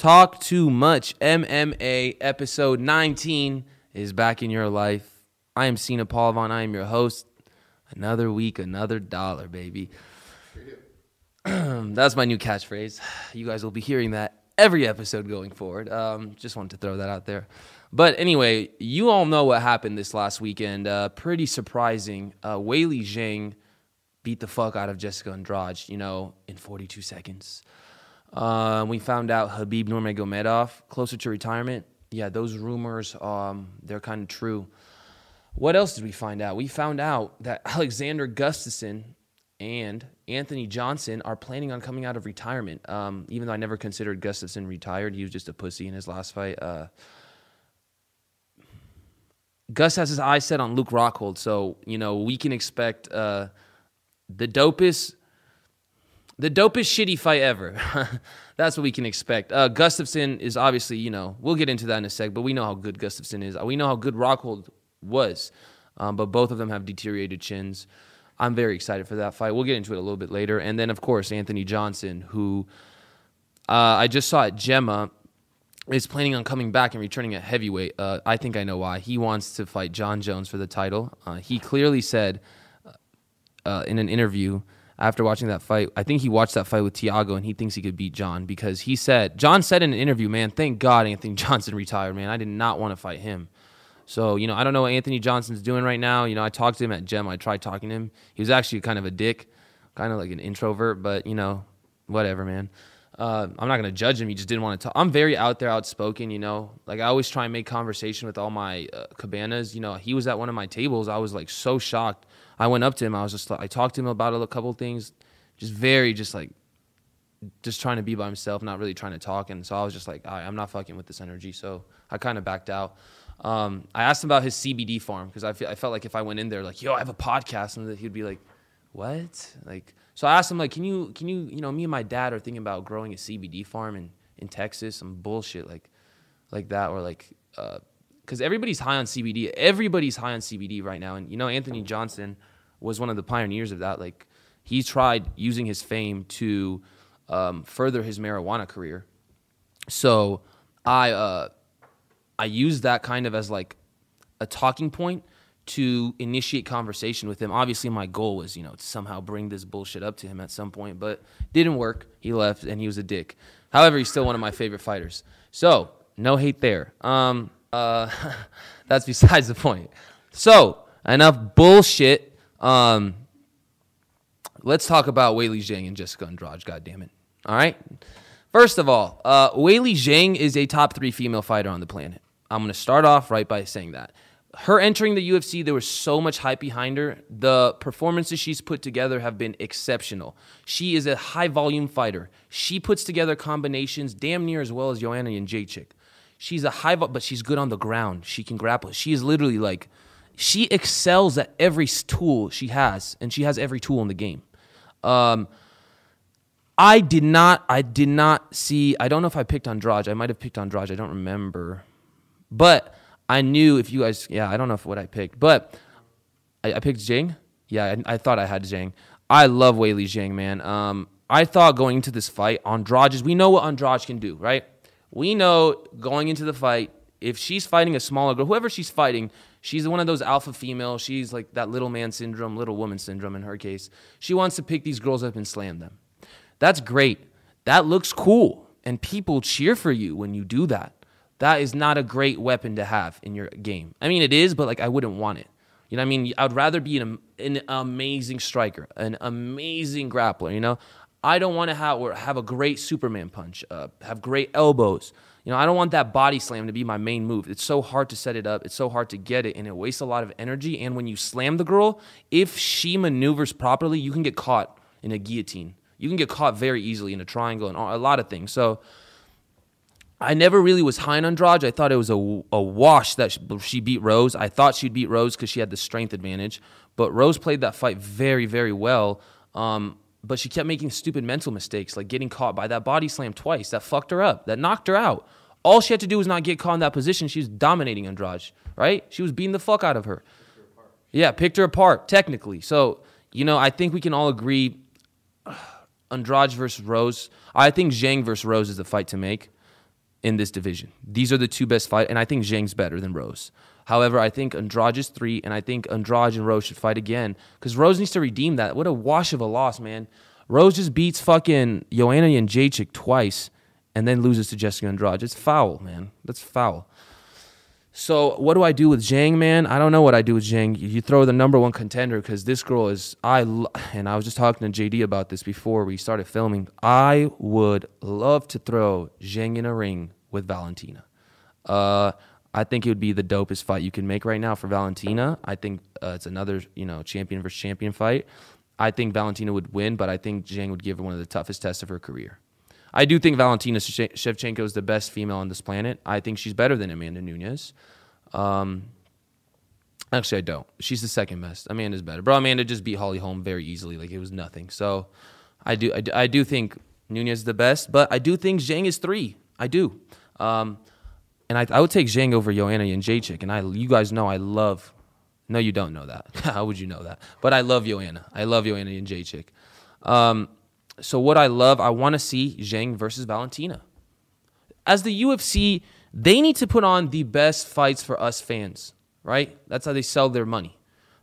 Talk Too Much MMA episode 19 is back in your life. I am Cena Paulvon. I am your host. Another week, another dollar, baby. That's my new catchphrase. You guys will be hearing that every episode going forward. Um, just wanted to throw that out there. But anyway, you all know what happened this last weekend. Uh, pretty surprising. Uh, Weili Zhang beat the fuck out of Jessica Andrade, you know, in 42 seconds. Uh, we found out Khabib Nurmagomedov closer to retirement. Yeah, those rumors, um, they're kind of true. What else did we find out? We found out that Alexander Gustafsson and Anthony Johnson are planning on coming out of retirement. Um, even though I never considered Gustafsson retired, he was just a pussy in his last fight. Uh, Gus has his eyes set on Luke Rockhold, so you know we can expect uh, the dopest, the dopest shitty fight ever. That's what we can expect. Uh, Gustafsson is obviously, you know, we'll get into that in a sec, but we know how good Gustafsson is. We know how good Rockhold was, um, but both of them have deteriorated chins. I'm very excited for that fight. We'll get into it a little bit later, and then of course Anthony Johnson, who uh, I just saw at Gemma is planning on coming back and returning at heavyweight. Uh, I think I know why. He wants to fight Jon Jones for the title. Uh, he clearly said uh, in an interview after watching that fight, I think he watched that fight with Thiago and he thinks he could beat Jon because he said, Jon said in an interview, man, thank God Anthony Johnson retired, man. I did not want to fight him. So, you know, I don't know what Anthony Johnson's doing right now. You know, I talked to him at Gem. I tried talking to him. He was actually kind of a dick, kind of like an introvert, but, you know, whatever, man. Uh, I'm not gonna judge him. He just didn't want to talk. I'm very out there, outspoken. You know, like I always try and make conversation with all my uh, cabanas. You know, he was at one of my tables. I was like so shocked. I went up to him. I was just like, I talked to him about a couple things, just very, just like, just trying to be by himself, not really trying to talk. And so I was just like, I'm not fucking with this energy. So I kind of backed out. Um, I asked him about his CBD farm because I, I felt like if I went in there, like, yo, I have a podcast, and he'd be like, what? Like, so I asked him, like, can you, can you, you know, me and my dad are thinking about growing a CBD farm in, in Texas, some bullshit like, like that, or like, because uh, everybody's high on CBD. Everybody's high on CBD right now, and you know, Anthony Johnson was one of the pioneers of that. Like, he tried using his fame to um, further his marijuana career. So I, uh, I used that kind of as like a talking point to initiate conversation with him. Obviously, my goal was, you know, to somehow bring this bullshit up to him at some point, but didn't work. He left and he was a dick. However, he's still one of my favorite fighters. So, no hate there. Um, uh, that's besides the point. So, enough bullshit. Um, let's talk about Weili Zhang and Jessica Andrade. God damn it. All right. First of all, uh, Weili Zhang is a top three female fighter on the planet. I'm going to start off right by saying that her entering the UFC, there was so much hype behind her. The performances she's put together have been exceptional. She is a high volume fighter. She puts together combinations damn near as well as Joanna Jędrzejczyk. She's a high, but she's good on the ground. She can grapple. She is literally like, she excels at every tool she has, and she has every tool in the game. Um, I did not, I did not see. I don't know if I picked Andrade. I might have picked Andrade. I don't remember, but I knew if you guys, yeah, I don't know if what I picked, but I, I picked Zhang. Yeah, I, I, thought I had Zhang. I love Weili Zhang, man. Um, I thought going into this fight, Andrade, is. we know what Andrade can do, right? We know going into the fight, if she's fighting a smaller girl, whoever she's fighting, she's one of those alpha females. She's like that little man syndrome, little woman syndrome in her case. She wants to pick these girls up and slam them. That's great. That looks cool. And people cheer for you when you do that. That is not a great weapon to have in your game. I mean, it is, but like I wouldn't want it. You know what I mean? I'd rather be an, an amazing striker, an amazing grappler. You know, I don't want to have have a great Superman punch, uh, have great elbows. You know, I don't want that body slam to be my main move. It's so hard to set it up. It's so hard to get it, and it wastes a lot of energy. And when you slam the girl, if she maneuvers properly, you can get caught in a guillotine. You can get caught very easily in a triangle and a lot of things. So I never really was high on Andrade. I thought it was a, a wash that she beat Rose. I thought she'd beat Rose because she had the strength advantage. But Rose played that fight very, very well. Um, but she kept making stupid mental mistakes, like getting caught by that body slam twice. That fucked her up. That knocked her out. All she had to do was not get caught in that position. She was dominating Andrade, right? She was beating the fuck out of her. Yeah, picked her apart, technically. So, you know, I think we can all agree Andrade versus Rose. I think Zhang versus Rose is the fight to make. in this division. These are the two best fight, and I think Zhang's better than Rose. However, I think Andrade is three, and I think Andrade and Rose should fight again because Rose needs to redeem that. What a wash of a loss, man. Rose just beats fucking Joanna Jędrzejczyk twice and then loses to Jessica Andrade. It's foul, man. That's foul. So what do I do with Zhang, man? I don't know what I do with Zhang. You throw the number one contender because this girl is I and I was just talking to JD about this before we started filming. I would love to throw Zhang in a ring with Valentina. Uh, I think it would be the dopest fight you can make right now for Valentina. I think uh, it's another you know champion versus champion fight. I think Valentina would win, but I think Zhang would give her one of the toughest tests of her career. I do think Valentina Shevchenko is the best female on this planet. I think she's better than Amanda Nunes. Um, actually, I don't. She's the second best. Amanda's better. Bro, Amanda just beat Holly Holm very easily. Like it was nothing. So I do, I do, I do think Nunes is the best, but I do think Zhang is three. I do. Um, and I, I would take Zhang over Joanna Jędrzejczyk. And I, you guys know I love. No, you don't know that. How would you know that? But I love Joanna. I love Joanna Jędrzejczyk. Um, so what I love, I want to see Zhang versus Valentina. As the UFC, they need to put on the best fights for us fans, right? That's how they sell their money.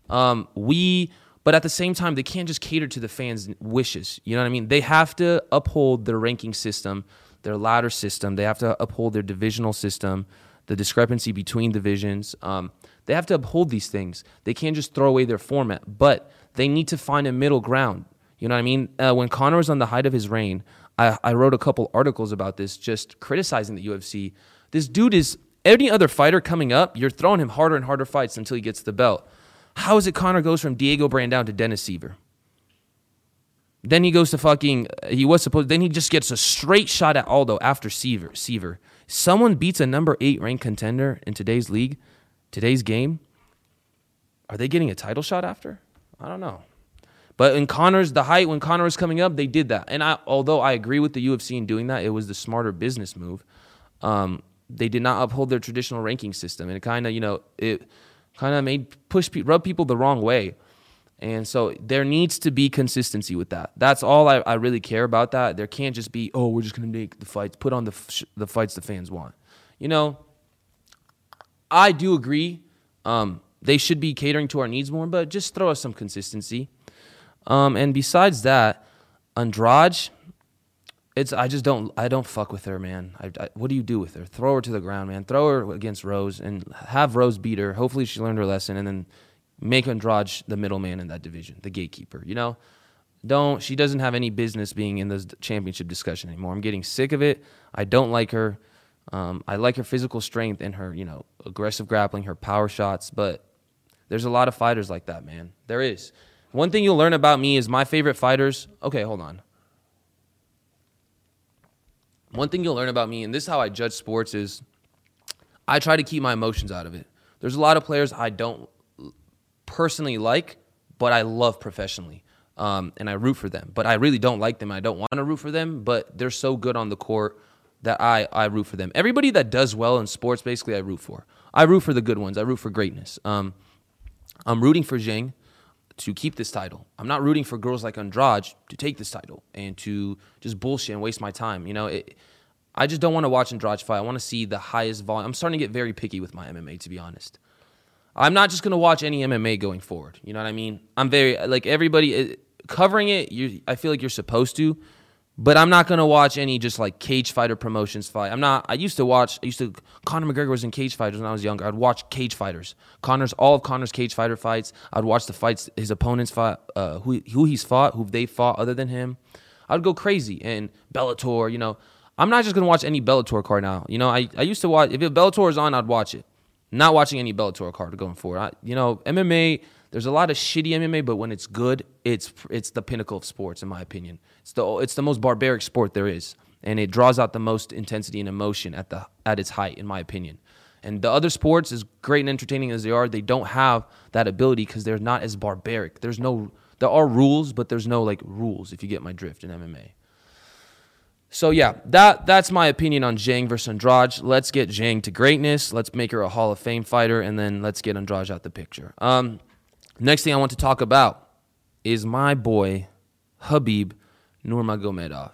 Um, we, but at the same time, they can't just cater to the fans' wishes. You know what I mean? They have to uphold their ranking system, their ladder system. They have to uphold their divisional system, the discrepancy between divisions. Um, they have to uphold these things. They can't just throw away their format, but they need to find a middle ground. You know what I mean? Uh, when Conor was on the height of his reign, I, I wrote a couple articles about this, just criticizing the UFC. This dude is any other fighter coming up, you're throwing him harder and harder fights until he gets the belt. How is it Conor goes from Diego Brandão to Dennis Siver? Then he goes to fucking. He was supposed. Then he just gets a straight shot at Aldo after Siver. Siver. Someone beats a number eight ranked contender in today's league, today's game. Are they getting a title shot after? I don't know. But in Conor's the height when Conor was coming up, they did that. And I, although I agree with the UFC in doing that, it was the smarter business move. Um, they did not uphold their traditional ranking system, and it kind of you know it kind of made push rub people the wrong way. And so there needs to be consistency with that. That's all I, I really care about. That there can't just be oh we're just gonna make the fights, put on the the fights the fans want. You know, I do agree. Um, they should be catering to our needs more, but just throw us some consistency. Um, and besides that, Andrade, it's I just don't I don't fuck with her, man. I, I, what do you do with her? Throw her to the ground, man. Throw her against Rose and have Rose beat her. Hopefully she learned her lesson, and then make Andrade the middleman in that division, the gatekeeper. You know, don't she doesn't have any business being in this championship discussion anymore. I'm getting sick of it. I don't like her. Um, I like her physical strength and her, you know, aggressive grappling, her power shots, but there's a lot of fighters like that, man. There is. One thing you'll learn about me is my favorite fighters. Okay, hold on. One thing you'll learn about me, and this is how I judge sports, is I try to keep my emotions out of it. There's a lot of players I don't personally like, but I love professionally. Um, and I root for them. But I really don't like them. I don't want to root for them, but they're so good on the court that I, I root for them. Everybody that does well in sports, basically, I root for. I root for the good ones. I root for greatness. Um, I'm rooting for Zhang to keep this title. I'm not rooting for girls like Andrade to take this title and to just bullshit and waste my time. You know, it, I just don't want to watch Andrade fight. I want to see the highest volume. I'm starting to get very picky with my MMA, to be honest. I'm not just going to watch any MMA going forward. You know what I mean? I'm very, like, everybody, uh, covering it, you, I feel like you're supposed to. But I'm not gonna watch any just like cage fighter promotions fight. I'm not. I used to watch. I used to. Conor McGregor was in cage fighters when I was younger. I'd watch cage fighters. Conor's all of Conor's cage fighter fights. I'd watch the fights his opponents fought, uh, who who he's fought, who they fought other than him. I'd go crazy and Bellator. You know, I'm not just gonna watch any Bellator card now. You know, I, I used to watch if Bellator is on, I'd watch it. Not watching any Bellator card going forward. I, you know, MMA there's a lot of shitty MMA, but when it's good, it's it's the pinnacle of sports, in my opinion. It's the it's the most barbaric sport there is, and it draws out the most intensity and emotion at the at its height, in my opinion. And the other sports, as great and entertaining as they are, they don't have that ability because they're not as barbaric. There's no there are rules, but there's no like rules. If you get my drift in MMA. So yeah, that that's my opinion on Zhang versus Andrade. Let's get Zhang to greatness. Let's make her a Hall of Fame fighter, and then let's get Andrade out the picture. Um, Next thing I want to talk about is my boy Khabib Nurmagomedov,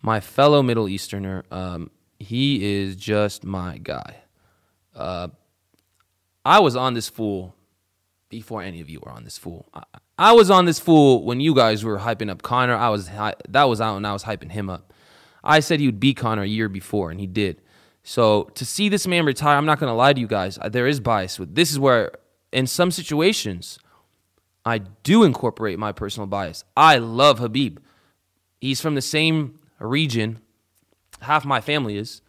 my fellow Middle Easterner. Um, he is just my guy. Uh, I was on this fool before any of you were on this fool. I, I was on this fool when you guys were hyping up Conor. I was that was out and I was hyping him up. I said he would beat Conor a year before, and he did. So to see this man retire, I'm not going to lie to you guys. There is bias. This is where, in some situations, I do incorporate my personal bias. I love Habib. He's from the same region. Half my family is.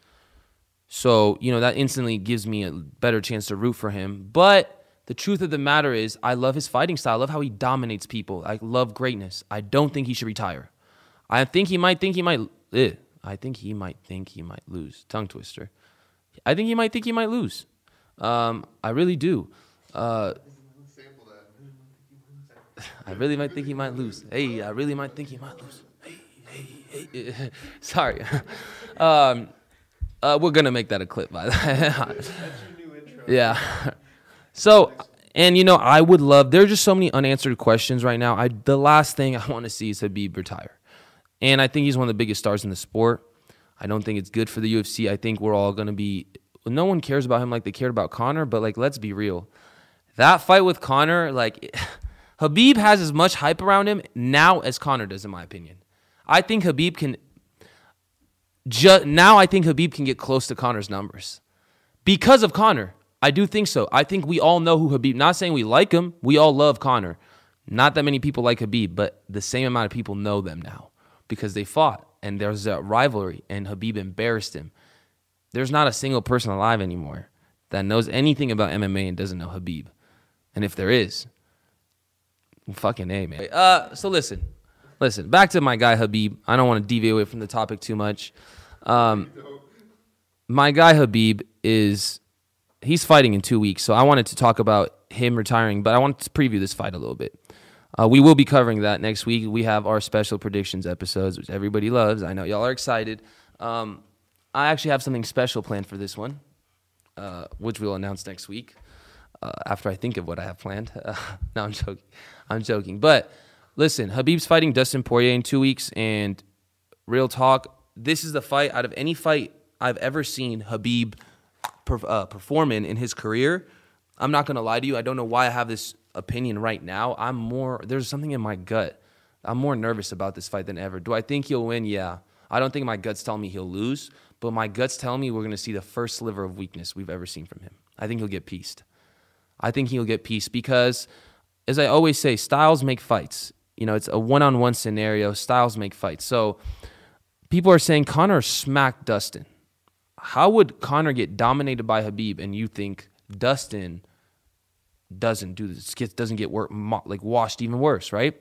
So, you know, that instantly gives me a better chance to root for him. But the truth of the matter is, I love his fighting style. I love how he dominates people. I love greatness. I don't think he should retire. I think he might think he might. Eh, I think he might think he might lose. Tongue twister. I think he might think he might lose. Um, I really do. Uh, I really might think he might lose. Hey, I really might think he might lose. Hey, hey, hey. Sorry. um, uh, we're gonna make that a clip, by the way. yeah. So, and you know, I would love. There are just so many unanswered questions right now. I the last thing I want to see is Khabib retire. And I think he's one of the biggest stars in the sport. I don't think it's good for the UFC. I think we're all going to be. No one cares about him like they cared about Conor, but like, let's be real. That fight with Conor, like, Khabib has as much hype around him now as Conor does, in my opinion. I think Habib can. Ju- now I think Habib can get close to Conor's numbers because of Conor. I do think so. I think we all know who Habib. Not saying we like him. We all love Conor. Not that many people like Habib, but the same amount of people know them now because they fought and there's a rivalry and Habib embarrassed him. There's not a single person alive anymore that knows anything about MMA and doesn't know Habib. And if there is, fucking A, man. Uh, so listen, listen, back to my guy Habib. I don't want to deviate away from the topic too much. Um, my guy Habib is he's fighting in two weeks, so I wanted to talk about him retiring, but I wanted to preview this fight a little bit. Uh, we will be covering that next week. We have our special predictions episodes, which everybody loves. I know y'all are excited. Um, I actually have something special planned for this one, uh, which we'll announce next week uh, after I think of what I have planned. no, I'm joking. I'm joking. But listen, Habib's fighting Dustin Poirier in two weeks, and real talk, this is the fight out of any fight I've ever seen Habib per, uh, perform in in his career. I'm not gonna lie to you. I don't know why I have this opinion right now. I'm more there's something in my gut. I'm more nervous about this fight than ever. Do I think he'll win? Yeah. I don't think my guts tell me he'll lose, but my guts tell me we're to see the first sliver of weakness we've ever seen from him. I think he'll get pieced. I think he'll get peace because, as I always say, styles make fights. You know, it's a one on one scenario. Styles make fights. So people are saying Conor smacked Dustin. How would Conor get dominated by Habib and you think Dustin doesn't do this, doesn't get work, like washed even worse, right?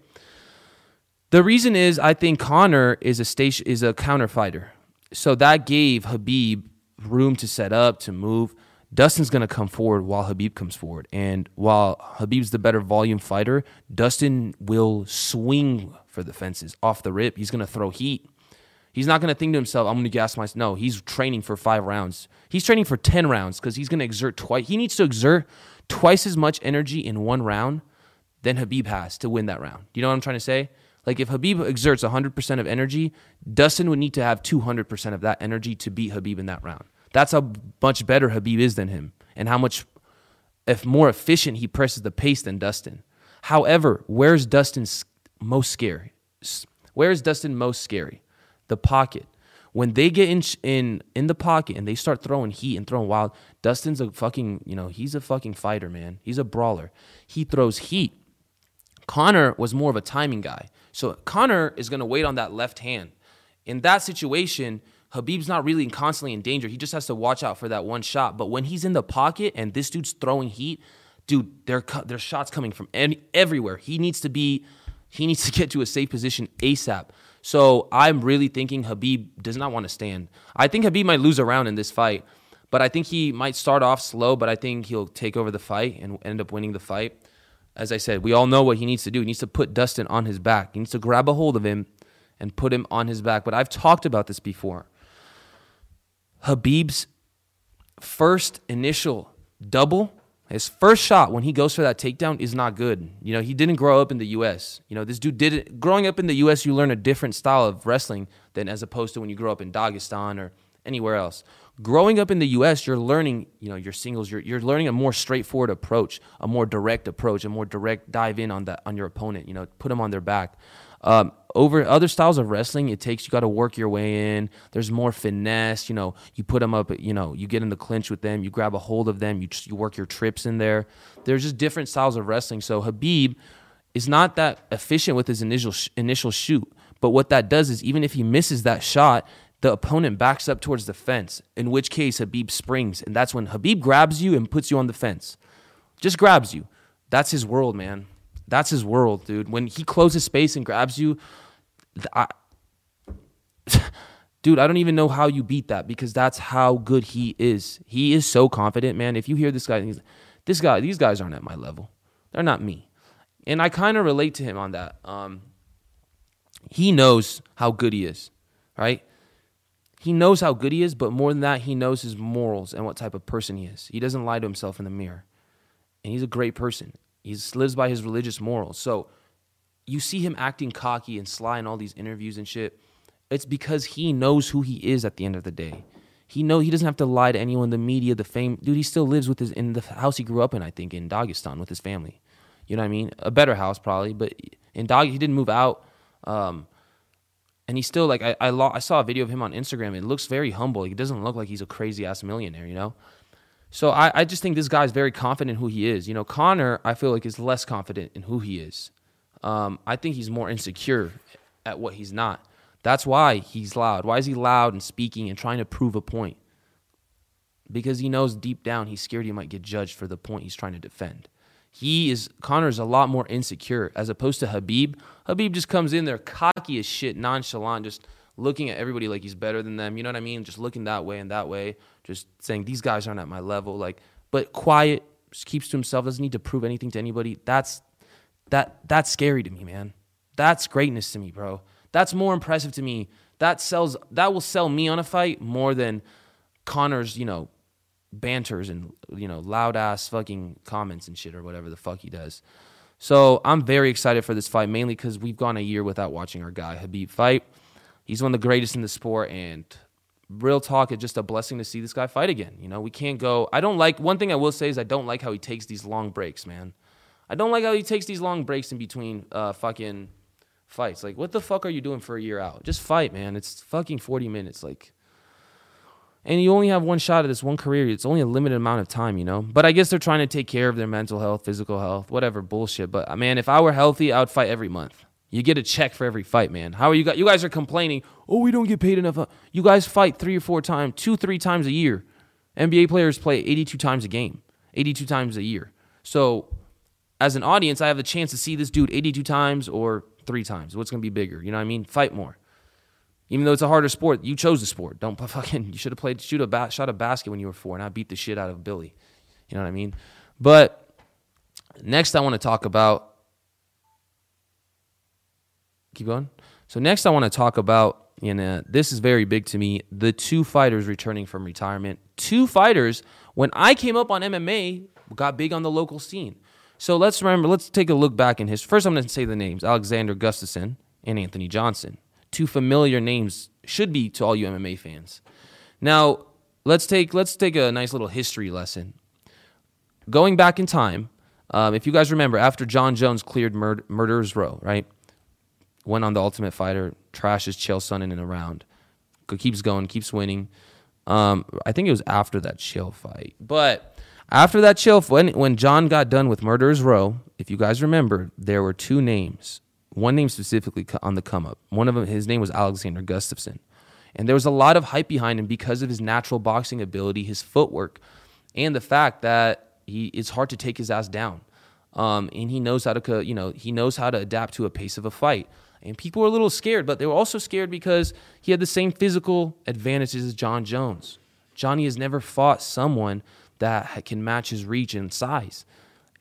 The reason is I think Conor is a station is a counter fighter, so that gave Habib room to set up to move. Dustin's gonna come forward while Habib comes forward, and while Habib's the better volume fighter, Dustin will swing for the fences off the rip. He's gonna throw heat. He's not gonna think to himself, "I'm gonna gas myself." No, he's training for five rounds. He's training for ten rounds because he's gonna exert twice. He needs to exert twice as much energy in one round than Habib has to win that round. Do you know what I'm trying to say? Like if Habib exerts 100% of energy, Dustin would need to have 200% of that energy to beat Habib in that round. That's how much better Habib is than him and how much if more efficient he presses the pace than Dustin. However, where's Dustin's most scary? Where is Dustin most scary? The pocket. When they get in in in the pocket and they start throwing heat and throwing wild, Dustin's a fucking, you know, he's a fucking fighter, man. He's a brawler. He throws heat. Conor was more of a timing guy. So Conor is going to wait on that left hand. In that situation, Khabib's not really constantly in danger. He just has to watch out for that one shot. But when he's in the pocket and this dude's throwing heat, dude, there there's shots coming from any, everywhere. He needs to be he needs to get to a safe position ASAP. So I'm really thinking Habib does not want to stand. I think Habib might lose a round in this fight, but I think he might start off slow, but I think he'll take over the fight and end up winning the fight. As I said, we all know what he needs to do. He needs to put Dustin on his back. He needs to grab a hold of him and put him on his back. But I've talked about this before. Khabib's first initial double his first shot when he goes for that takedown is not good. You know, he didn't grow up in the U.S. You know, this dude did it. Growing up in the U.S., you learn a different style of wrestling than as opposed to when you grow up in Dagestan or anywhere else. Growing up in the U.S., you're learning, you know, your singles. You're you're learning a more straightforward approach, a more direct approach, a more direct dive in on that on your opponent. You know, put them on their back. Um, over other styles of wrestling, it takes you got to work your way in. There's more finesse. You know, you put them up. You know, you get in the clinch with them. You grab a hold of them. You you work your trips in there. There's just different styles of wrestling. So habib is not that efficient with his initial initial shoot. But what that does is even if he misses that shot, the opponent backs up towards the fence. In which case habib springs, and that's when habib grabs you and puts you on the fence. Just grabs you. That's his world, man. That's his world, dude. When he closes space and grabs you, I, dude, I don't even know how you beat that because that's how good he is. He is so confident, man. If you hear this guy, this guy, these guys aren't at my level. They're not me, and I kind of relate to him on that. Um, he knows how good he is, right? He knows how good he is, but more than that, he knows his morals and what type of person he is. He doesn't lie to himself in the mirror, and he's a great person. He lives by his religious morals. So you see him acting cocky and sly in all these interviews and shit. It's because he knows who he is at the end of the day. He know he doesn't have to lie to anyone, the media, the fame. Dude, he still lives with his in the house he grew up in, I think, in Dagestan with his family. You know what I mean? A better house probably, but in Dag he didn't move out. Um, and he's still like I I, lo- I saw a video of him on Instagram. It looks very humble. He doesn't look like he's a crazy ass millionaire, you know. So I, I just think this guy's very confident who he is. You know, Conor, I feel like is less confident in who he is. Um, I think he's more insecure at what he's not. That's why he's loud. Why is he loud and speaking and trying to prove a point? Because he knows deep down he's scared he might get judged for the point he's trying to defend. He is Conor's a lot more insecure as opposed to Habib. Habib just comes in there cocky as shit, nonchalant, just looking at everybody like he's better than them. You know what I mean? Just looking that way and that way, just saying these guys aren't at my level. Like, but quiet, just keeps to himself, doesn't need to prove anything to anybody. That's that that's scary to me, man. That's greatness to me, bro. That's more impressive to me. That sells that will sell me on a fight more than Conor's, you know, banters and you know, loud ass fucking comments and shit or whatever the fuck he does. So I'm very excited for this fight, mainly because we've gone a year without watching our guy Habib fight. He's one of the greatest in the sport, and real talk, it's just a blessing to see this guy fight again. You know, we can't go. I don't like one thing I will say is I don't like how he takes these long breaks, man. I don't like how he takes these long breaks in between uh, fucking fights. Like, what the fuck are you doing for a year out? Just fight, man. It's fucking 40 minutes. Like, and you only have one shot at this one career. It's only a limited amount of time, you know. But I guess they're trying to take care of their mental health, physical health, whatever bullshit. But uh, man, if I were healthy, I would fight every month. You get a check for every fight, man. How are you guys? You guys are complaining. Oh, we don't get paid enough. You guys fight three or four times, two, three times a year. NBA players play 82 times a game, 82 times a year. So as an audience, I have a chance to see this dude 82 times or three times. What's going to be bigger? You know what I mean? Fight more. Even though it's a harder sport, you chose the sport. Don't fucking. You should have played shoot a ba- shot a basket when you were four, and I beat the shit out of Billy. You know what I mean? But next, I want to talk about. Keep going. So next, I want to talk about. You uh, know, this is very big to me. The two fighters returning from retirement. Two fighters. When I came up on MMA, got big on the local scene. So let's remember, let's take a look back in history. First, I'm going to say the names Alexander Gustafsson and Anthony Johnson. Two familiar names should be to all you MMA fans. Now, let's take, let's take a nice little history lesson. Going back in time, um, if you guys remember, after Jon Jones cleared Mur- Murderers Row, right? Went on the Ultimate Fighter, trashes Chael Sonnen in a round, keeps going, keeps winning. Um, I think it was after that Chael fight, but after that chill, when, when Jon got done with Murderers Row, if you guys remember, there were two names. One name specifically on the come up. One of them, his name was Alexander Gustafsson. And there was a lot of hype behind him because of his natural boxing ability, his footwork, and the fact that he it's hard to take his ass down. Um, and he knows how to, you know, he knows how to adapt to a pace of a fight. And people were a little scared, but they were also scared because he had the same physical advantages as Jon Jones. Johnny has never fought someone that can match his reach and size.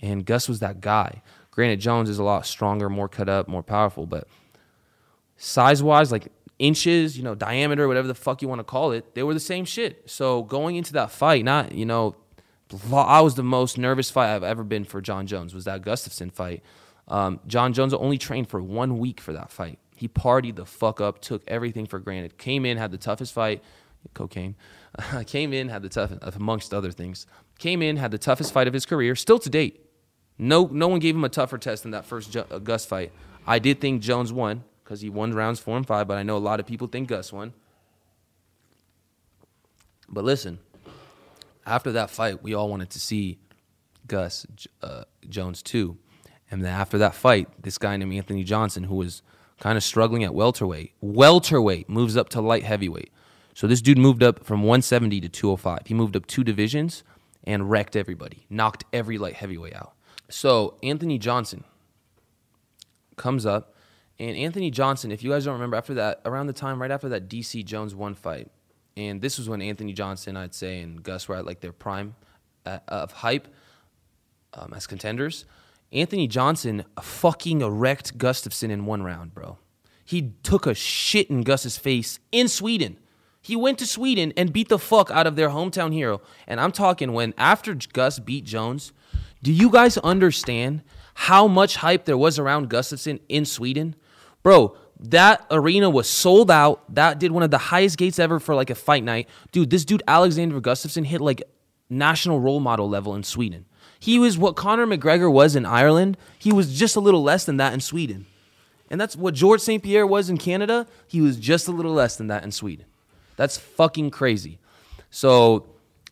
And Gus was that guy. Granted, Jones is a lot stronger, more cut up, more powerful, but size wise, like inches, you know, diameter, whatever the fuck you want to call it, they were the same shit. So going into that fight, not, you know, I was the most nervous fight I've ever been for Jon Jones, was that Gustafsson fight. Um, Jon Jones only trained for one week for that fight. He partied the fuck up, took everything for granted, came in, had the toughest fight, cocaine. came in, had the tough, amongst other things, came in, had the toughest fight of his career, still to date. No, no one gave him a tougher test than that first uh, Gus fight. I did think Jones won because he won rounds four and five, but I know a lot of people think Gus won. But listen, after that fight, we all wanted to see Gus uh, Jones too. And then after that fight, this guy named Anthony Johnson, who was kind of struggling at welterweight, welterweight moves up to light heavyweight. So this dude moved up from 170 to 205. He moved up two divisions and wrecked everybody, knocked every light heavyweight out. So Anthony Johnson comes up, and Anthony Johnson, if you guys don't remember, after that, around the time right after that DC Jones one fight, and this was when Anthony Johnson, I'd say, and Gus were at like their prime uh, of hype um, as contenders. Anthony Johnson fucking wrecked Gustafsson in one round, bro. He took a shit in Gus's face in Sweden. He went to Sweden and beat the fuck out of their hometown hero. And I'm talking when after Gus beat Jones, do you guys understand how much hype there was around Gustafsson in Sweden? Bro, that arena was sold out. That did one of the highest gates ever for like a fight night. Dude, this dude Alexander Gustafsson hit like national role model level in Sweden. He was what Conor McGregor was in Ireland. He was just a little less than that in Sweden. And that's what George St. Pierre was in Canada. He was just a little less than that in Sweden. That's fucking crazy. So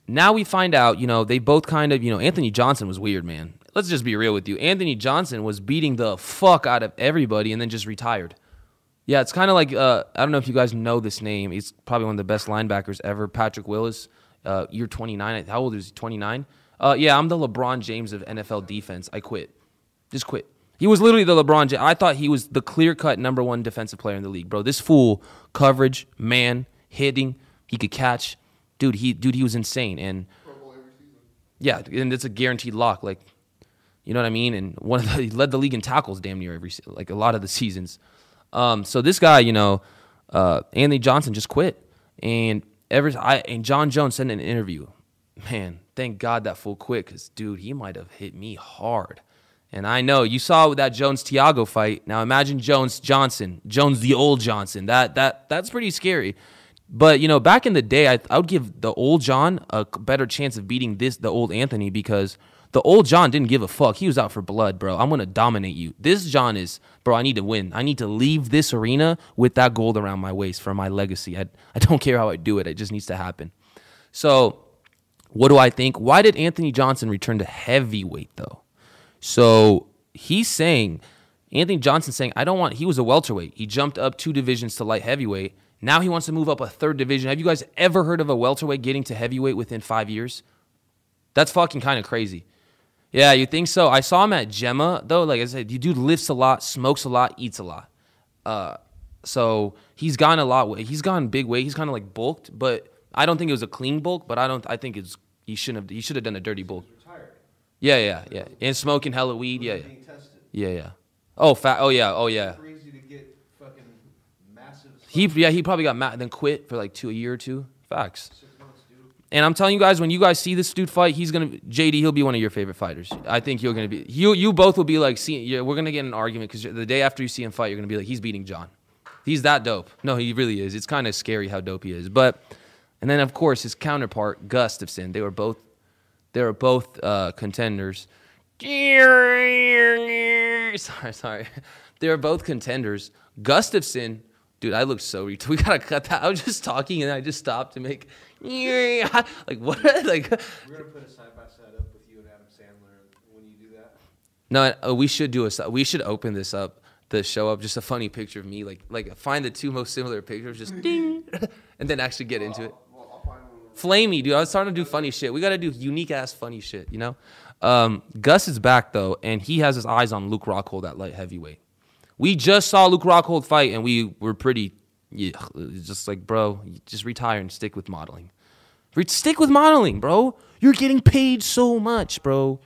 now we find out, you know, they both kind of, you know, Anthony Johnson was weird, man. Let's just be real with you. Anthony Johnson was beating the fuck out of everybody and then just retired. Yeah, it's kind of like uh, I don't know if you guys know this name. He's probably one of the best linebackers ever. Patrick Willis, uh, year 29. How old is he? 29. Uh, yeah, I'm the LeBron James of NFL defense. I quit. Just quit. He was literally the LeBron James. I thought he was the clear cut number one defensive player in the league, bro. This fool, coverage, man, hitting, he could catch. Dude, he dude, he was insane. And yeah, and it's a guaranteed lock. Like, you know what I mean? And one of the, he led the league in tackles damn near every like a lot of the seasons. Um, so this guy, you know, uh, Anthony Johnson just quit, and ever I and Jon Jones in an interview, man, thank God that fool quit because dude, he might have hit me hard. And I know you saw that Jones Thiago fight. Now imagine Jones Johnson, Jones the old Johnson. That that that's pretty scary. But you know, back in the day, I, I would give the old Jon a better chance of beating this the old Anthony because the old Jon didn't give a fuck. He was out for blood, bro. I'm gonna dominate you. This Jon is, bro. I need to win. I need to leave this arena with that gold around my waist for my legacy. I I don't care how I do it. It just needs to happen. So, what do I think? Why did Anthony Johnson return to heavyweight though? So he's saying, Anthony Johnson saying, I don't want. He was a welterweight. He jumped up two divisions to light heavyweight. Now he wants to move up a third division. Have you guys ever heard of a welterweight getting to heavyweight within five years? That's fucking kind of crazy. Yeah, you think so? I saw him at Gemma though. Like I said, the dude lifts a lot, smokes a lot, eats a lot. Uh, so he's gone a lot. He's gone big weight. He's kind of like bulked, but I don't think it was a clean bulk. But I don't. I think it's he shouldn't have. He should have done a dirty bulk. Yeah, yeah, yeah. And smoking hella weed. Yeah, yeah, yeah, yeah. Oh, fat. Oh yeah. Oh yeah. He yeah he probably got mad then quit for like two a year or two. Facts. And I'm telling you guys, when you guys see this dude fight, he's gonna JD. He'll be one of your favorite fighters. I think you're gonna be you. You both will be like, see, yeah, we're gonna get an argument because the day after you see him fight, you're gonna be like, he's beating Jon. He's that dope. No, he really is. It's kind of scary how dope he is. But and then of course his counterpart Gustafsson. They were both they were both uh, contenders. Sorry, sorry. They were both contenders. Gustafsson dude, I look so retarded. We gotta cut that. I was just talking and I just stopped to make like what? like we're gonna put a side by side up with you and Adam Sandler when you do that. No, uh, we should do a. We should open this up. The show up just a funny picture of me, like like find the two most similar pictures, just ding, and then actually get into it. Flamey, dude. I was starting to do funny shit. We got to do unique ass funny shit, you know? Um, Gus is back, though, and he has his eyes on Luke Rockhold at light heavyweight. We just saw Luke Rockhold fight, and we were pretty, just like, bro, just retire and stick with modeling. Stick with modeling, bro. You're getting paid so much, bro.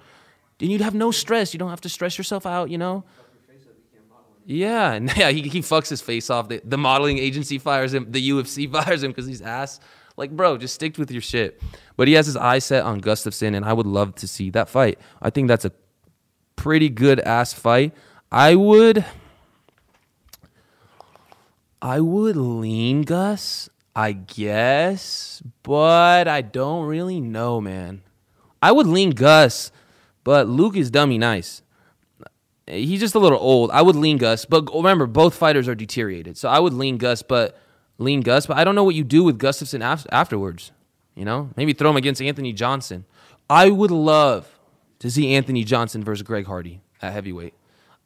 And you'd have no stress. You don't have to stress yourself out, you know? Yeah, and yeah, he, he fucks his face off. The, the modeling agency fires him. The UFC fires him because he's ass. Like, bro, just stick with your shit. But he has his eye set on Gustafsson, and I would love to see that fight. I think that's a pretty good ass fight. I would. I would lean Gus. I guess, but I don't really know, man. I would lean Gus, but Luke is dummy nice. He's just a little old. I would lean Gus, but remember, both fighters are deteriorated. So I would lean Gus, but lean Gus. But I don't know what you do with Gustafsson af- afterwards. You know, maybe throw him against Anthony Johnson. I would love to see Anthony Johnson versus Greg Hardy at heavyweight.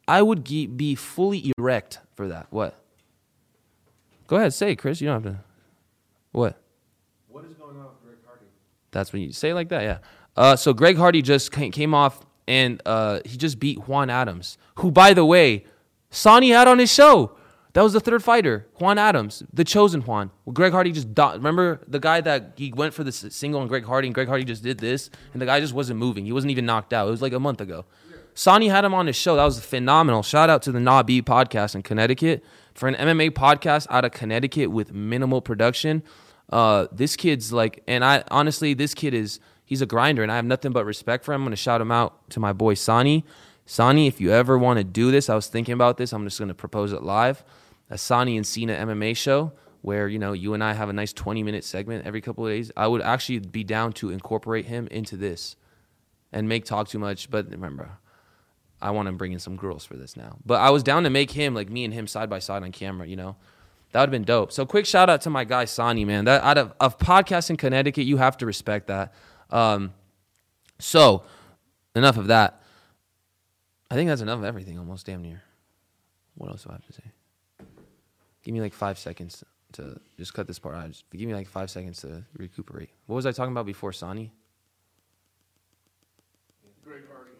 I would ge- be fully erect for that. What? Go ahead, say it, Chris. You don't have to. What? What is going on with Greg Hardy? That's when you say it like that, yeah. Uh, so Greg Hardy just came off and uh, he just beat Juan Adams, who, by the way, Sonny had on his show. That was the third fighter, Juan Adams, the chosen Juan. Well, Greg Hardy just do- remember the guy that he went for the single on Greg Hardy, and Greg Hardy just did this, and the guy just wasn't moving. He wasn't even knocked out. It was like a month ago. Sonny had him on his show. That was phenomenal. Shout out to the Nabi podcast in Connecticut for an MMA podcast out of Connecticut with minimal production. Uh, this kid's like, and I honestly, this kid is he's a grinder, and I have nothing but respect for him. I'm gonna shout him out to my boy Sonny. Sonny, if you ever want to do this, I was thinking about this. I'm just gonna propose it live. A Sonny and Cena MMA show where you know you and I have a nice 20 minute segment every couple of days. I would actually be down to incorporate him into this and make talk too much. But remember, I want to bring in some girls for this now. But I was down to make him like me and him side by side on camera. You know, that would have been dope. So quick shout out to my guy Sonny, man. That out of of podcasts in Connecticut, you have to respect that. Um, so enough of that. I think that's enough of everything, almost damn near. What else do I have to say? Give me like five seconds to just cut this part out. Just give me like five seconds to recuperate. What was I talking about before Sonny? Greg Hardy.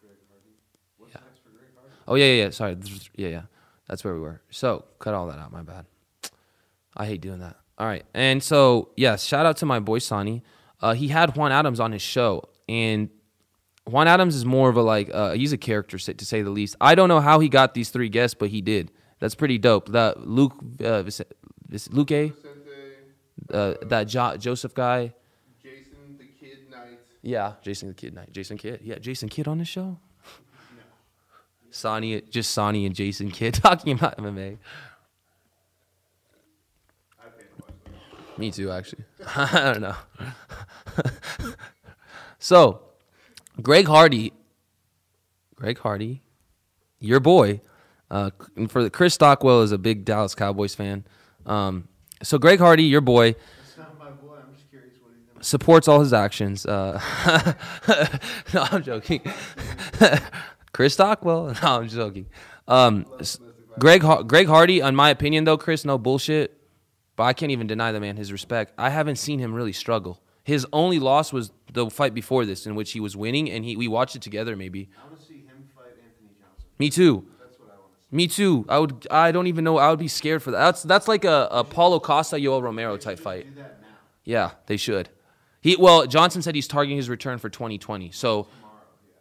Greg Hardy. What's Yeah. next for Greg Hardy? Oh yeah, yeah, yeah. Sorry, yeah, yeah. That's where we were. So cut all that out. My bad. I hate doing that. All right, and so yes, shout out to my boy Sonny. Uh, he had Juan Adams on his show, and Juan Adams is more of a like uh, he's a character to say the least. I don't know how he got these three guests, but he did. That's pretty dope. That Luke, uh, Luke, A, uh, that jo- Joseph guy. Jason the Kid Knight. Yeah, Jason the Kid Knight. Jason Kid. Yeah, Jason Kid on the show. Sonny, just Sonny and Jason Kidd talking about MMA. I paid to watch that. Me too, actually. I don't know. so, Greg Hardy, Greg Hardy, your boy, uh, for the Chris Stockwell is a big Dallas Cowboys fan. Um, so Greg Hardy, your boy, not my boy. I'm just curious what he's supports all his actions. Uh, no, I'm joking. Chris Stockwell. No, I'm joking. Um, Greg Greg Hardy, in my opinion, though, Chris, no bullshit. But I can't even deny the man his respect. I haven't seen him really struggle. His only loss was the fight before this, in which he was winning, and he we watched it together. Maybe I want to see him fight Anthony Johnson. me too. That's what I want to see. Me too. I would. I don't even know. I would be scared for that. That's that's like a, a Paulo Costa, Yoel Romero type fight. Do that now. Yeah, they should. He well, Johnson said he's targeting his return for 2020. So,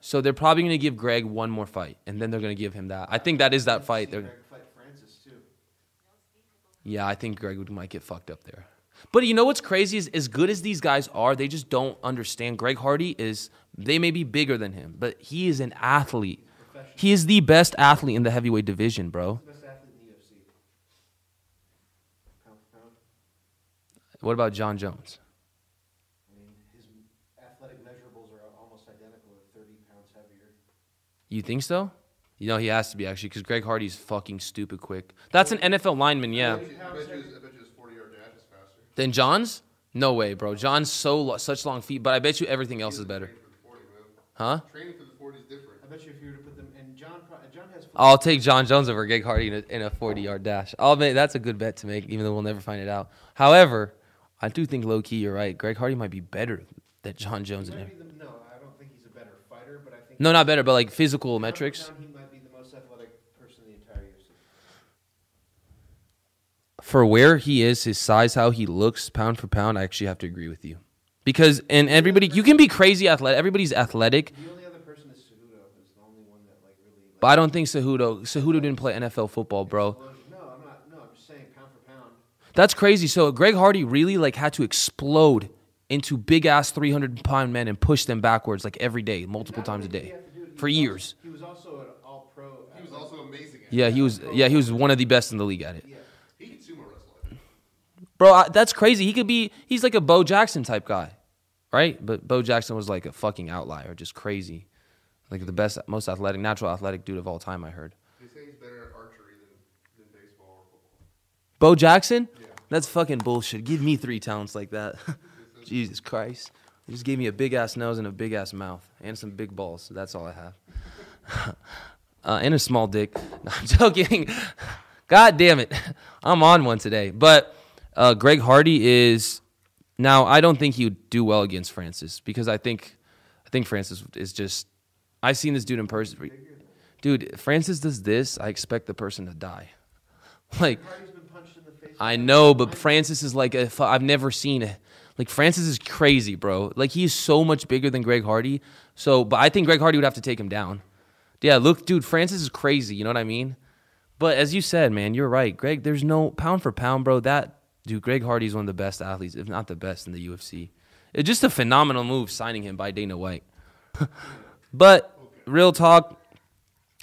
so they're probably going to give Greg one more fight, and then they're going to give him that. I think that is that fight. They're, Greg fight Francis too. yeah, I think Greg would, might get fucked up there. But you know what's crazy is as good as these guys are, they just don't understand. Greg Hardy is they may be bigger than him, but he is an athlete. He is the best athlete in the heavyweight division, bro. Best athlete in the UFC. Pound pound. What about Jon Jones? I mean, his athletic measurables are almost identical at 30 pounds heavier. You think so? You know he has to be actually because Greg Hardy's fucking stupid quick. That's an NFL lineman, yeah. I bet you, I bet you, I bet you his 40 yard dash is faster. Then Jon's? No way, bro. Jon's so lo- such long feet, but I bet you everything else is better. For the 40, man. Huh? Training for the 40 is different. I bet you if you were to put them, and Jon, pro- Jon has. I'll take Jon Jones over Greg Hardy in a, in a 40 yard dash. I'll admit that's a good bet to make, even though we'll never find it out. However, I do think low key you're right. Greg Hardy might be better than Jon Jones He in might there. be the, no, I don't think he's a better fighter, but I think. No, not better, but like physical metrics. pound, He might be the most athletic person the entire UFC. For where he is, his size, how he looks, pound for pound, I actually have to agree with you. Because and everybody, you can be crazy athletic. Everybody's athletic, The only other person is Cejudo, who's the only one that like really. Like, but I don't think Cejudo. Cejudo didn't play NFL football, bro. No, I'm not. No, I'm just saying pound for pound. That's crazy. So Greg Hardy really like had to explode into big ass 300 pound men and push them backwards like every day, multiple times a only did he day, have to do it, he for also- years. He was also an all pro. He was also amazing at Yeah, he was. Yeah, he was one of the best in the league at it. Yeah. He can sumo wrestle. I bro. I, that's crazy. He could be. He's like a Bo Jackson type guy, right? But Bo Jackson was like a fucking outlier, just crazy, like the best, most athletic, natural athletic dude of all time. I heard. They say he's better at archery than, than baseball or football. Bo Jackson? Yeah. That's fucking bullshit. Give me three talents like that. Jesus Christ. He just gave me a big ass nose and a big ass mouth and some big balls. So That's all I have. uh, and a small dick. No, I'm joking. God damn it. I'm on one today. But uh, Greg Hardy is now. I don't think he would do well against Francis because I think I think Francis is just. I've seen this dude in person. Dude, Francis does this. I expect the person to die. Like Hardy's been punched in the face. I know, but Francis is like a. I've never seen it. Like Francis is crazy, bro. Like he's so much bigger than Greg Hardy. So, but I think Greg Hardy would have to take him down. Yeah, look, dude, Francis is crazy. You know what I mean? But as you said, man, you're right, Greg. There's no pound for pound, bro. That dude, Greg Hardy's one of the best athletes, if not the best in the UFC. It's just a phenomenal move signing him by Dana White. but real talk,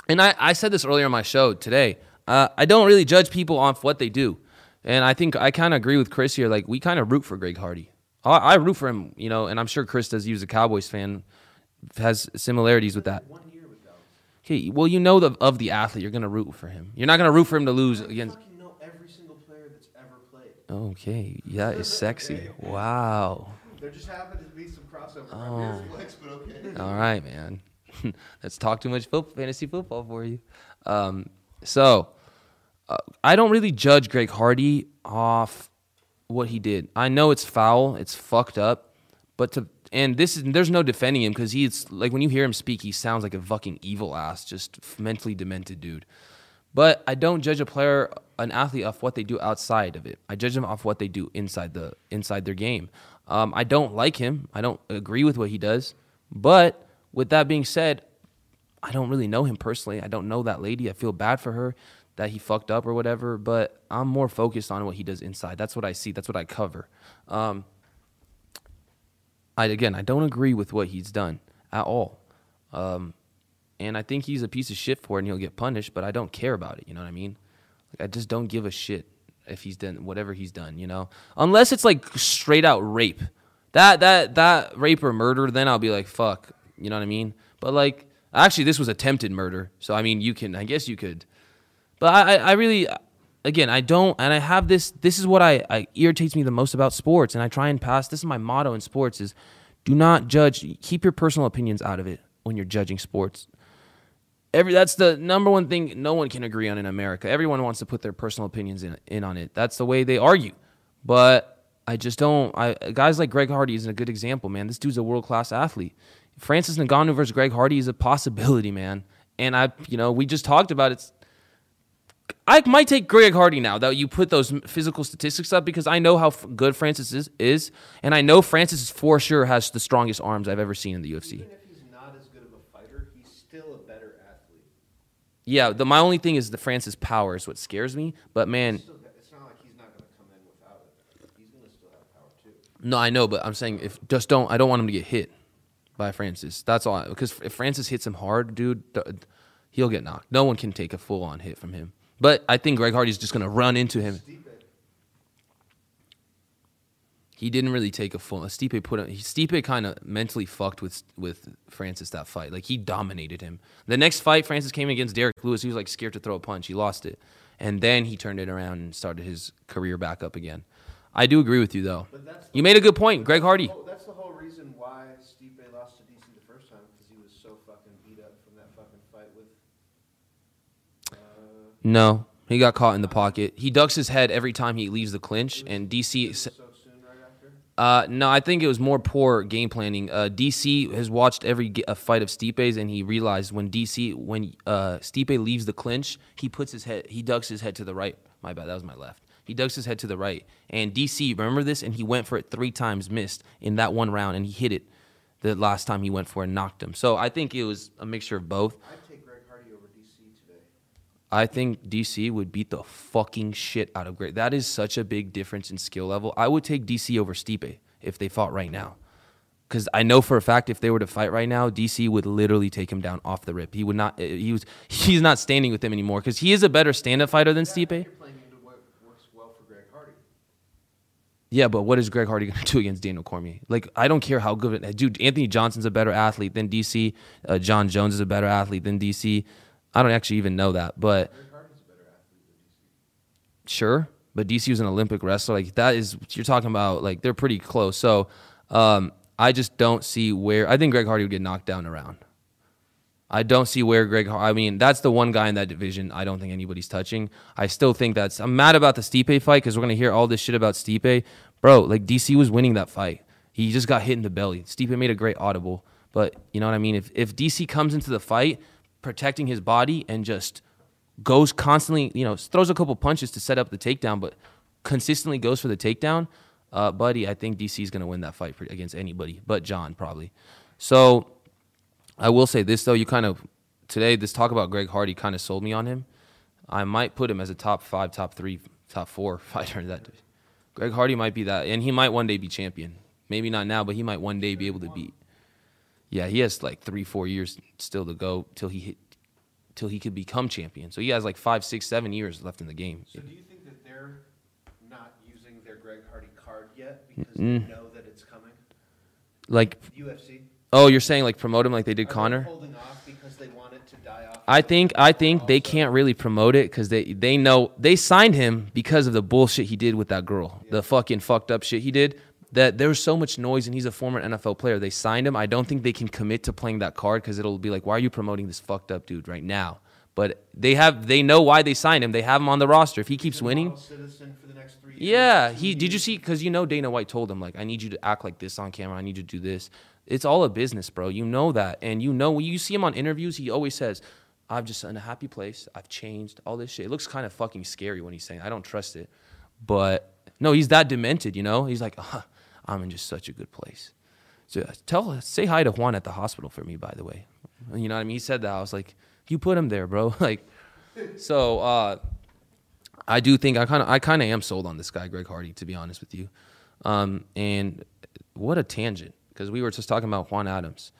and I, I said this earlier on my show today. Uh, I don't really judge people off what they do, and I think I kind of agree with Chris here. Like we kind of root for Greg Hardy. I, I root for him, you know, and I'm sure Chris does. He was a Cowboys fan, has similarities with that. One year with Dallas. Okay, well, you know the, of the athlete, you're gonna root for him. You're not gonna root for him to lose I against. fucking know every single player that's ever played. Okay, that is sexy. Wow. There just happened to be some crossover. Oh. Flex, but okay. All right, man. Let's talk too much foot, fantasy football for you. Um, so, uh, I don't really judge Greg Hardy off what he did. I know it's foul, it's fucked up, but to and this is there's no defending him because he's like when you hear him speak, he sounds like a fucking evil ass, just mentally demented dude. But I don't judge a player, an athlete, off what they do outside of it. I judge them off what they do inside the inside their game. Um, I don't like him. I don't agree with what he does. But with that being said, I don't really know him personally. I don't know that lady. I feel bad for her that he fucked up or whatever. But I'm more focused on what he does inside. That's what I see. That's what I cover. Um, I again, I don't agree with what he's done at all. Um, and I think he's a piece of shit for it and he'll get punished, but I don't care about it. You know what I mean? Like, I just don't give a shit if he's done whatever he's done, you know? Unless it's like straight out rape. That that that rape or murder, then I'll be like, fuck. You know what I mean? But like actually this was attempted murder. So I mean you can I guess you could but I, I really again I don't and I have this this is what I, I irritates me the most about sports and I try and pass this is my motto in sports is do not judge keep your personal opinions out of it when you're judging sports every that's the number one thing no one can agree on in America. Everyone wants to put their personal opinions in in on it. That's the way they argue. But I just don't. I guys like Greg Hardy is a good example, man. This dude's a world class athlete. Francis Ngannou versus Greg Hardy is a possibility, man. And I, you know, we just talked about it. I might take Greg Hardy now that you put those physical statistics up because I know how f- good Francis is, is, and I know Francis for sure has the strongest arms I've ever seen in the UFC. Even if he's not as good of a fighter, he's still a better athlete. Yeah, the my only thing is the Francis power is what scares me. But man, Still, it's not like he's not going to come in without it. He's going to still have power too. no, I know, but I'm saying if just don't, I don't want him to get hit by Francis. That's all. Because if Francis hits him hard, dude, he'll get knocked. No one can take a full on hit from him. But I think Greg Hardy's just gonna run into him. He didn't really take a full. Stipe put him. Stipe kind of mentally fucked with with Francis that fight. Like he dominated him. The next fight, Francis came against Derrick Lewis. He was like scared to throw a punch. He lost it, and then he turned it around and started his career back up again. I do agree with you though. You made a good point, Greg Hardy. Oh, that's the whole reason why Stipe lost to DC the first time because he was so fucking beat up from that fucking fight with. Uh, No, he got caught in the pocket. He ducks his head every time he leaves the clinch, and DC. it was so soon right after. Uh, no, I think it was more poor game planning. Uh, DC has watched every g- a fight of Stipe's, and he realized when DC when uh, Stipe leaves the clinch, he puts his head, he ducks his head to the right. My bad, that was my left. He ducks his head to the right, and DC remember this, and he went for it three times, missed in that one round, and he hit it the last time he went for it and knocked him. So I think it was a mixture of both. I'd take Greg Hardy over DC today. I think DC would beat the fucking shit out of Greg. That is such a big difference in skill level. I would take DC over Stipe if they fought right now. Because I know for a fact if they were to fight right now, DC would literally take him down off the rip. He would not. eh, He was. He's not standing with him anymore because he is a better stand-up fighter than Yeah, Stipe. Playing into what works well for Greg Hardy. Yeah, but what is Greg Hardy going to do against Daniel Cormier? Like, I don't care how good. Dude, Anthony Johnson's a better athlete than DC. Uh, Jon Jones is a better athlete than DC. I don't actually even know that, but sure. But DC was an Olympic wrestler. Like that is you're talking about. Like they're pretty close. So um, I just don't see where. I think Greg Hardy would get knocked down around. I don't see where Greg. I mean, that's the one guy in that division. I don't think anybody's touching. I still think that's. I'm mad about the Stipe fight because we're gonna hear all this shit about Stipe, bro. Like DC was winning that fight. He just got hit in the belly. Stipe made a great audible, but you know what I mean. If if DC comes into the fight protecting his body and just goes constantly, you know, throws a couple punches to set up the takedown, but consistently goes for the takedown, uh, buddy, I think DC is gonna win that fight against anybody, but Jon probably. So I will say this though, you kind of today this talk about Greg Hardy kind of sold me on him. I might put him as a top five, top three, top four fighter in that. Greg Hardy might be that, and he might one day be champion. Maybe not now, but he might one day be able to beat. Yeah, he has like three, four years still to go till he hit, till he could become champion. So he has like five, six, seven years left in the game. So do you think that they're not using their Greg Hardy card yet because Mm. they know that it's coming? Like, UFC. oh, you're saying like promote him like they did Are they Conor? holding off because they want it to die off. I think I think they can't really promote it because they they know they signed him because of the bullshit he did with that girl, the fucking fucked up shit he did. That there was so much noise, and he's a former NFL player. They signed him. I don't think they can commit to playing that card because it'll be like, why are you promoting this fucked up dude right now? But they have they know why they signed him. They have him on the roster. If he keeps winning, model Citizen for the next three years, yeah, he did. You see? Because you know Dana White told him like, I need you to act like this on camera. I need you to do this. It's all a business, bro. You know that, and you know when you see him on interviews, he always says, "I'm just in a happy place. I've changed. All this shit." It looks kind of fucking scary when he's saying. I don't trust it, but no, he's that demented. You know, he's like, uh, I'm in just such a good place. So uh, tell, say hi to Juan at the hospital for me, by the way. You know what I mean? He said that. I was like, you put him there, bro. like, so. uh I do think I kind of I kind of am sold on this guy, Greg Hardy, to be honest with you. Um, and what a tangent because we were just talking about Juan Adams.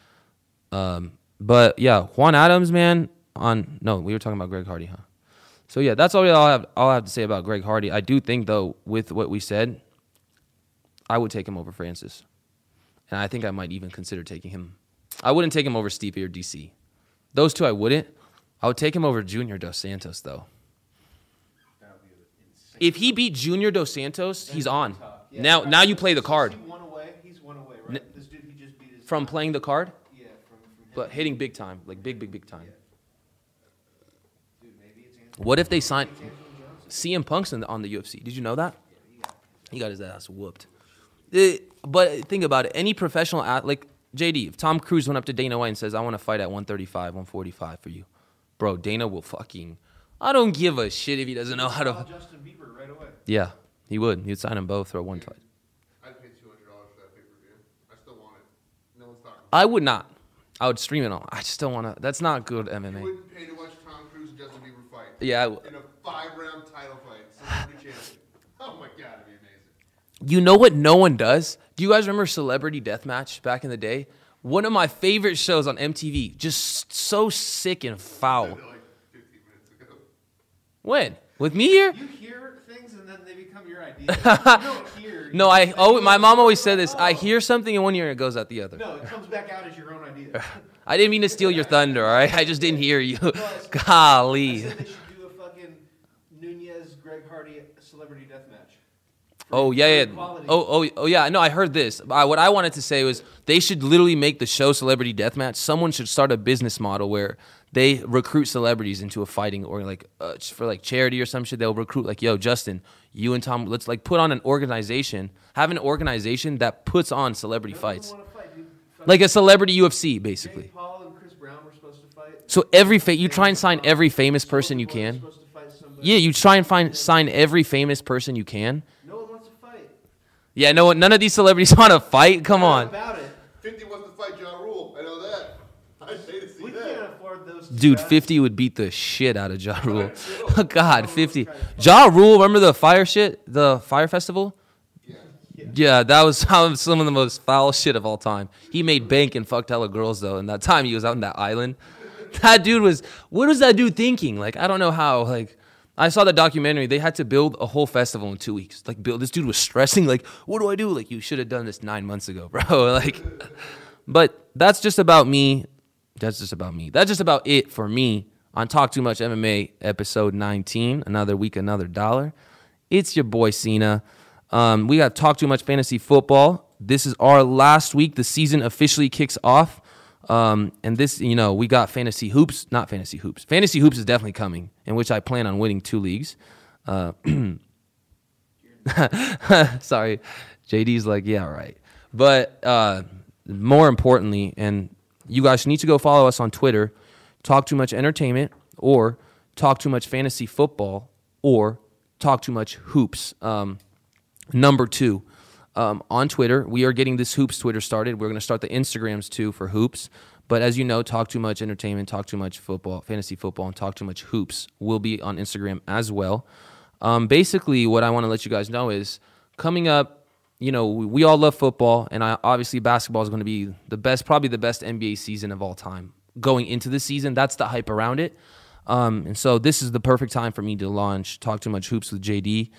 Um, but yeah, Juan Adams, man. On no, we were talking about Greg Hardy, huh? So yeah, that's all I'll have. All I have to say about Greg Hardy. I do think though, with what we said, I would take him over Francis, and I think I might even consider taking him. I wouldn't take him over Stipe or DC. Those two I wouldn't. I would take him over Junior Dos Santos though. That would be insane. If he beat Junior Dos Santos, he's on. Yeah. Now, now you play the card He one away. He's one away, N- right? this dude he just beat his from playing the card, Yeah, from, from but hitting big time, like big, big, big time. Dude, maybe it's What if they sign It's Anthony CM Punk's in the, on the UFC? Did you know that? He got his ass whooped. Eh, but think about it. Any professional at like JD, if Tom Cruise went up to Dana White and says, "I want to fight at 135, 145 for you," bro, Dana will fucking. I don't give a shit if he doesn't know how to. Justin Bieber right away. Yeah, he would. He'd sign them both for one fight. I'd pay two hundred dollars for that pay per view. I still want it. No one's talking. I would not. I would stream it all. I just don't want to. That's not good You MMA. wouldn't pay to watch Tom Cruise and Justin Bieber fight. Yeah, I w- In a five round title fight, celebrity champion. Oh my god, it'd be amazing. You know what no one does? Do you guys remember Celebrity Deathmatch back in the day? One of my favorite shows on MTV. Just so sick and foul. Like. When? With me here? You hear things and then they become your idea. you hear. No, I oh my mom always said this. I oh. hear something in one ear and it goes out the other. No, it comes back out as your own idea. I didn't mean to steal your thunder, all right? I just didn't hear you. Golly. said they should do a fucking Nunez Greg Hardy celebrity death match. Oh yeah, yeah. Quality. Oh oh oh yeah. No, I heard this. Uh, what I wanted to say was they should literally make the show Celebrity Deathmatch. Someone should start a business model where they recruit celebrities into a fighting or like uh, for like charity or some shit. They'll recruit like, yo, Justin, you and Tom, let's like put on an organization, have an organization that puts on celebrity fights, fight, like a celebrity UFC, basically. Paul and Chris Brown were supposed to fight. So every fa- you try and sign every famous person you Soulja Boy was can. supposed to fight somebody. Yeah, you try and find sign every famous person you can. No one wants to fight. Yeah, no, none of these celebrities want to fight. Come on. About it. Fifty wants to fight Ja Rule. I know that. I'd pay to see We that. can't afford those. Dude, straps. 50 would beat the shit out of Ja Rule. God, 50. Ja Rule, remember the Fyre shit? The Fyre Festival? Yeah. Yeah, that was some some of the most foul shit of all time. He made bank and fucked hella girls, though, and that time he was out on that island. That dude was, what was that dude thinking? Like, I don't know how, like, I saw the documentary. They had to build a whole festival in two weeks. Like, build. This dude was stressing. Like, what do I do? Like, you should have done this nine months ago, bro. like, but that's just about me. That's just about me. That's just about it for me on Talk Too Much MMA episode 19. Another week, another dollar. It's your boy Sina. Um, we got Talk Too Much Fantasy Football. This is our last week. The season officially kicks off. Um, and this, you know, we got fantasy hoops, not fantasy hoops. Fantasy hoops is definitely coming, in which I plan on winning two leagues. Uh, sorry, JD's like, yeah, right. But uh, more importantly, and you guys need to go follow us on Twitter, Talk Too Much Entertainment, or Talk Too Much Fantasy Football, or Talk Too Much Hoops. Um, number two um, on Twitter. We are getting this Hoops Twitter started. We're going to start the Instagrams too for Hoops. But as you know, Talk Too Much Entertainment, Talk Too Much Football, Fantasy Football, and Talk Too Much Hoops will be on Instagram as well. Um, basically, what I want to let you guys know is coming up, you know, we, we all love football, and I, obviously basketball is going to be the best, probably the best NBA season of all time. Going into the season, that's the hype around it. Um, and so this is the perfect time for me to launch Talk Too Much Hoops with JD.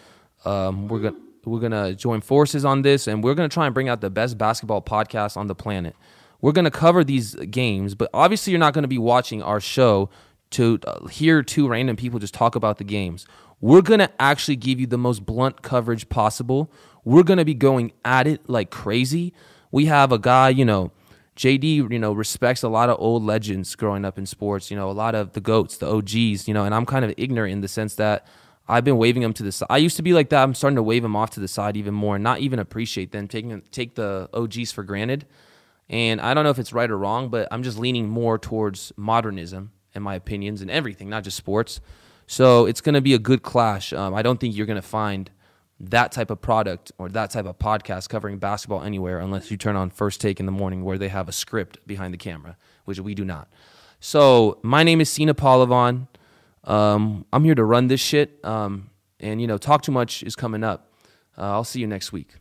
Um, we're going to we're gonna join forces on this, and we're gonna try and bring out the best basketball podcast on the planet. We're gonna cover these games, but obviously you're not gonna be watching our show to uh, hear two random people just talk about the games. We're gonna actually give you the most blunt coverage possible. We're gonna be going at it like crazy. We have a guy, you know, JD, you know, respects a lot of old legends growing up in sports. You know, a lot of the goats, the OGs. You know, and I'm kind of ignorant in the sense that I've been waving them to the side. I used to be like that. I'm starting to wave them off to the side even more, and not even appreciate them, taking take the OGs for granted. And I don't know if it's right or wrong, but I'm just leaning more towards modernism in my opinions and everything, not just sports. So it's going to be a good clash. Um, I don't think you're going to find that type of product or that type of podcast covering basketball anywhere unless you turn on First Take in the morning where they have a script behind the camera, which we do not. So my name is Sina Polavon. Um, I'm here to run this shit. Um, and, you know, Talk Too Much is coming up. Uh, I'll see you next week.